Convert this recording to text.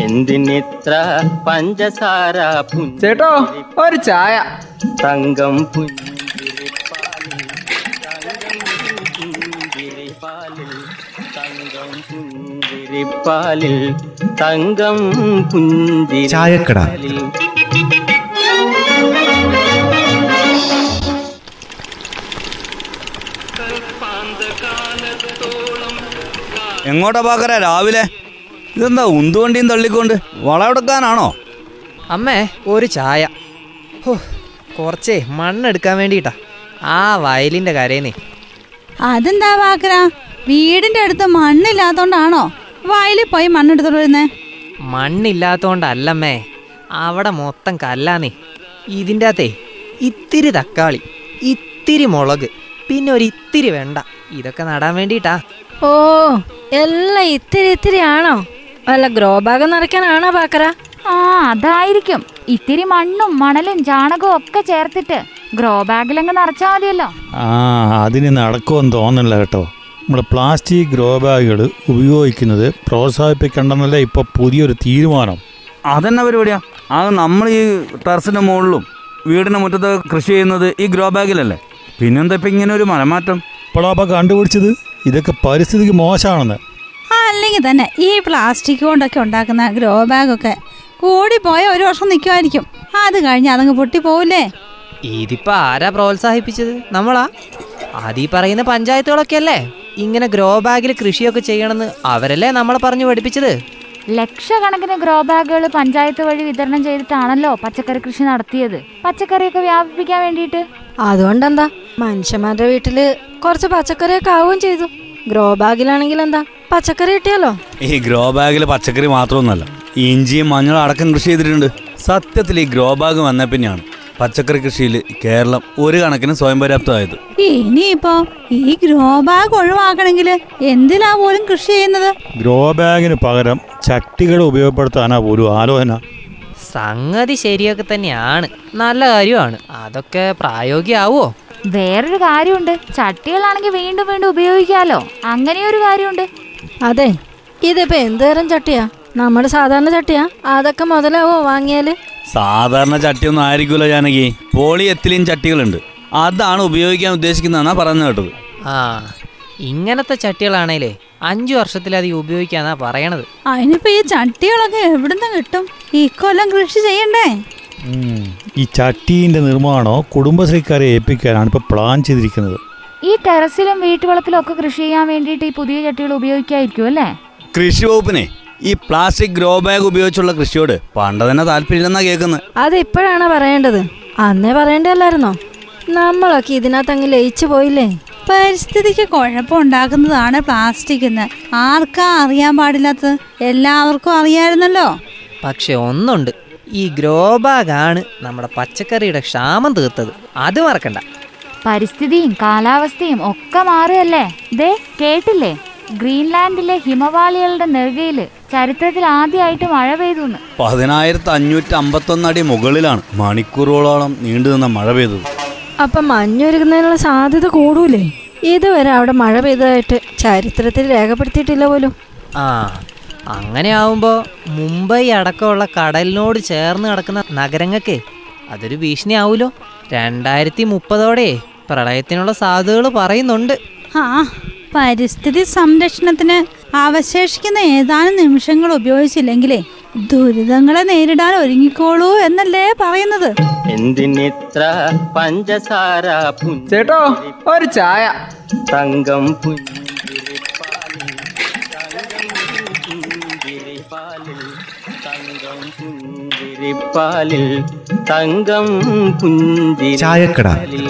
എന്തിനിത്ര പഞ്ചസാര ചേട്ടോ ഒരു ചായ. തങ്കം പുഞ്ചിരിപ്പാലിൽ തങ്കം പുഞ്ചിരിപ്പാലിൽ തങ്കം. പുഞ്ചിരിപ്പാലിൽ. എങ്ങോട്ടാ പാക്കറ? രാവിലെ. ഇതെന്താ ഉന്തുവണ്ടിയും തള്ളിക്കൊണ്ട്? വളമെടുക്കാനാണോ അമ്മേ ഒരു ചായ. ഹോ കുറച്ചേ മണ്ണെടുക്കാൻ വേണ്ടിട്ടാ ആ വയലിന്റെ കരേന്നേ. അതെന്താ വാക്കര? വീടിന്റെ അടുത്ത് മണ്ണില്ലാത്തോണ്ടാണോ? വയലിൽ പോയി മണ്ണെടുത്തോണ്ട് വരുന്നേ? മണ്ണില്ലാത്തോണ്ടല്ലമ്മേ. അവിടെ മൊത്തം കല്ലാന്നേ. ഇതിന്റെ അകത്തേ ഇത്തിരി തക്കാളി ഇത്തിരി മുളക് പിന്നെ ഒരു ഇത്തിരി വെണ്ട. ഇതൊക്കെ നടാൻ വേണ്ടിട്ടാ ഓ എല്ലാം ഇത്തിരി ഇത്തിരി ആണോ വല്ല ഗ്രോ ബാഗ് നിറയ്ക്കാനാണോ പാക്കറ? ആ അതായിരിക്കും. ഇത്തിരി മണ്ണും മണലും ചാണകവും ഒക്കെ ചേർത്തിട്ട് ഗ്രോ ബാഗിലങ്ങ് നിറച്ചാൽ മതിയല്ലോ. ആ അതിന് നടക്കുമെന്ന് തോന്നുന്നില്ല കേട്ടോ. നമ്മൾ പ്ലാസ്റ്റിക് ഗ്രോ ബാഗുകൾ ഉപയോഗിക്കുന്നത് പ്രോത്സാഹിപ്പിക്കേണ്ടെന്നല്ല ഇപ്പോൾ പുതിയൊരു തീരുമാനം? അതെന്നാ പരിപാടിയാ. അത് നമ്മൾ ഈ ടെറസിന്റെ മുകളിലും വീടിന്റെ മുറ്റത്ത് കൃഷി ചെയ്യുന്നത് ഈ ഗ്രോ ബാഗിലല്ലേ? പിന്നെന്താ ഇപ്പൊ ഇങ്ങനെ ഒരു മനമാറ്റം ഇപ്പോഴാ കണ്ടുപിടിച്ചത്? ഇതൊക്കെ പരിസ്ഥിതിക്ക് മോശമാണെന്ന്. അല്ലെങ്കിൽ തന്നെ ഈ പ്ലാസ്റ്റിക് കൊണ്ടൊക്കെ ഉണ്ടാക്കുന്ന ഗ്രോ ബാഗൊക്കെ കൂടിപ്പോയ ഒരു വർഷം നിൽക്കുമായിരിക്കും. അത് കഴിഞ്ഞ് അതങ്ങ് പൊട്ടിപ്പോവില്ലേ ഇതിപ്പോ ആരാ പ്രോത്സാഹിപ്പിച്ചത്? നമ്മളാ? അതീ പറയുന്ന പഞ്ചായത്തുകളൊക്കെ അല്ലേ? ഇങ്ങനെ ഗ്രോ ബാഗിൽ കൃഷിയൊക്കെ ചെയ്യണമെന്ന് അവരല്ലേ നമ്മളെ പറഞ്ഞു പഠിപ്പിച്ചത്? ലക്ഷക്കണക്കിന് ഗ്രോ ബാഗുകൾ പഞ്ചായത്ത് വഴി വിതരണം ചെയ്തിട്ടാണല്ലോ പച്ചക്കറി കൃഷി നടത്തിയത്. പച്ചക്കറിയൊക്കെ വ്യാപിപ്പിക്കാൻ വേണ്ടിയിട്ട്. അതുകൊണ്ടെന്താ? മനുഷ്യന്മാരുടെ വീട്ടിൽ കുറച്ച് പച്ചക്കറിയൊക്കെ ആവുകയും ചെയ്തു. ഗ്രോ ബാഗിലാണെങ്കിൽ എന്താ പച്ചക്കറി കിട്ടിയല്ലോ ഈ ഗ്രോ ബാഗിൽ പച്ചക്കറി മാത്രമൊന്നുമല്ല ഇഞ്ചിയും മഞ്ഞളും അടക്കം കൃഷി ചെയ്തിട്ടുണ്ട്. സത്യത്തിൽ ഈ ഗ്രോ ബാഗ് വന്ന പിന്നെയാണ് പച്ചക്കറി കൃഷിയിൽ കേരളം ഒരു കണക്കിന് സ്വയം പര്യാപ്തമായത്. ഇനിയിപ്പോ ഈ ഗ്രോ ബാഗ് ഒഴിവാക്കണമെങ്കിൽ എന്തിനാ പോലും കൃഷി ചെയ്യുന്നത്? ഗ്രോ ബാഗിന് പകരം ചട്ടികൾ ഉപയോഗപ്പെടുത്താനാ പോലും ആലോചന. സംഗതി ശരിയൊക്കെ തന്നെയാണ്. നല്ല കാര്യമാണ്. അതൊക്കെ പ്രായോഗികമാവോ വേറൊരു കാര്യമുണ്ട്. ചട്ടികളാണെങ്കിൽ വീണ്ടും വീണ്ടും ഉപയോഗിക്കാലോ. അങ്ങനെയൊരു കാര്യമുണ്ട്. അതെ. ഇതിപ്പോ എന്തേരം ചട്ടിയാ? നമ്മുടെ സാധാരണ ചട്ടിയാ? അതൊക്കെ മുതലാവോ വാങ്ങിയാൽ? സാധാരണ ചട്ടിയൊന്നും ആയിരിക്കുമല്ലോ ജാനകി. പോളി എത്തിലിൻ ചട്ടികളുണ്ട്. അതാണ് ഉപയോഗിക്കാൻ ഉദ്ദേശിക്കുന്നതെന്നാ പറഞ്ഞു കേട്ടത്. ആ ഇങ്ങനത്തെ ചട്ടികളാണേലേ അഞ്ചു വർഷത്തിലധികം ഉപയോഗിക്കാന്നാ പറയണത്. അതിനിപ്പോ ഈ ചട്ടികളൊക്കെ എവിടുന്ന് കിട്ടും? ഈ കൊല്ലം കൃഷി ചെയ്യണ്ടേ? ഈ ചട്ടീന്റെ നിർമ്മാണം കുടുംബശ്രീക്കാരെ ഏൽപ്പിക്കാനാണ് ഇപ്പോൾ പ്ലാൻ ചെയ്തിരിക്കുന്നത്. ഈ ടെറസിലും വീട്ടുവളപ്പിലും ഒക്കെ കൃഷി ചെയ്യാൻ വേണ്ടിയിട്ട് ഈ പുതിയ ചട്ടികൾ ഉപയോഗിക്കായിരിക്കും അല്ലേ? കൃഷി വകുപ്പിനെ ഈ പ്ലാസ്റ്റിക് ഗ്രോ ബാഗ് ഉപയോഗിച്ചുള്ള കൃഷിയോട് പണ്ട് തന്നെ താല്പര്യമില്ലെന്നാ കേൾക്കുന്നത്. അത് ഇപ്പോഴാണ് പറയേണ്ടത്? അന്നേ പറയണ്ടല്ലായിരുന്നോ നമ്മളൊക്കെ ഇതിനകത്ത് അങ്ങ് ലയിച്ചു പോയില്ലേ? പരിസ്ഥിതിക്ക് കുഴപ്പമുണ്ടാക്കുന്നതാണ് പ്ലാസ്റ്റിക് എന്ന്. ആർക്കാ അറിയാൻ പാടില്ലാത്തത്? എല്ലാവർക്കും അറിയാമായിരുന്നല്ലോ പക്ഷെ ഒന്നുണ്ട്. ഈ ഗ്രോ ബാഗാണ് നമ്മുടെ പച്ചക്കറിയുടെ ക്ഷാമം തീർത്തത്. അത് മറക്കണ്ട. പരിസ്ഥിതിയും കാലാവസ്ഥയും ഒക്കെ മാറുകയല്ലേ? ദേ കേട്ടില്ലേ? ഗ്രീൻലാൻഡിലെ ഹിമവാളികളുടെ നെറുകയിൽ ചരിത്രത്തിൽ ആദ്യമായിട്ട് മഴ പെയ്തു പതിനായിരത്തി അഞ്ഞൂറ്റി അമ്പത്തൊന്ന് അടി മുകളിലാണ് മണിക്കൂറുകളോളം നീണ്ടു നിന്ന മഴ പെയ്തത്. അപ്പം മഞ്ഞൊരുക്കുന്നതിനുള്ള സാധ്യത കൂടൂലേ? ഇതുവരെ അവിടെ മഴ പെയ്തതായിട്ട് ചരിത്രത്തിൽ രേഖപ്പെടുത്തിയിട്ടില്ല പോലും. ആ അങ്ങനെ ആവുമ്പോൾ മുംബൈ അടക്കമുള്ള കടലിനോട് ചേർന്ന് കിടക്കുന്ന നഗരങ്ങൾക്ക് അതൊരു ഭീഷണി ആവൂലോ രണ്ടായിരത്തി മുപ്പതോടെ പ്രളയത്തിനുള്ള സാധ്യതകൾ പറയുന്നുണ്ട്. ആ പരിസ്ഥിതി സംരക്ഷണത്തിന് അവശേഷിക്കുന്ന ഏതാനും നിമിഷങ്ങൾ ഉപയോഗിച്ചില്ലെങ്കിലേ ദുരിതങ്ങളെ നേരിടാൻ ഒരുങ്ങിക്കോളൂ എന്നല്ലേ പറയുന്നത്. എന്തിനിത്ര പഞ്ചസാര ചേട്ടോ ഒരു ചായ. തങ്കം പുഞ്ചിരിപ്പാലിൽ തങ്കം പുഞ്ചിരിപ്പാലിൽ തങ്കം പുഞ്ചിരിപ്പാലിൽ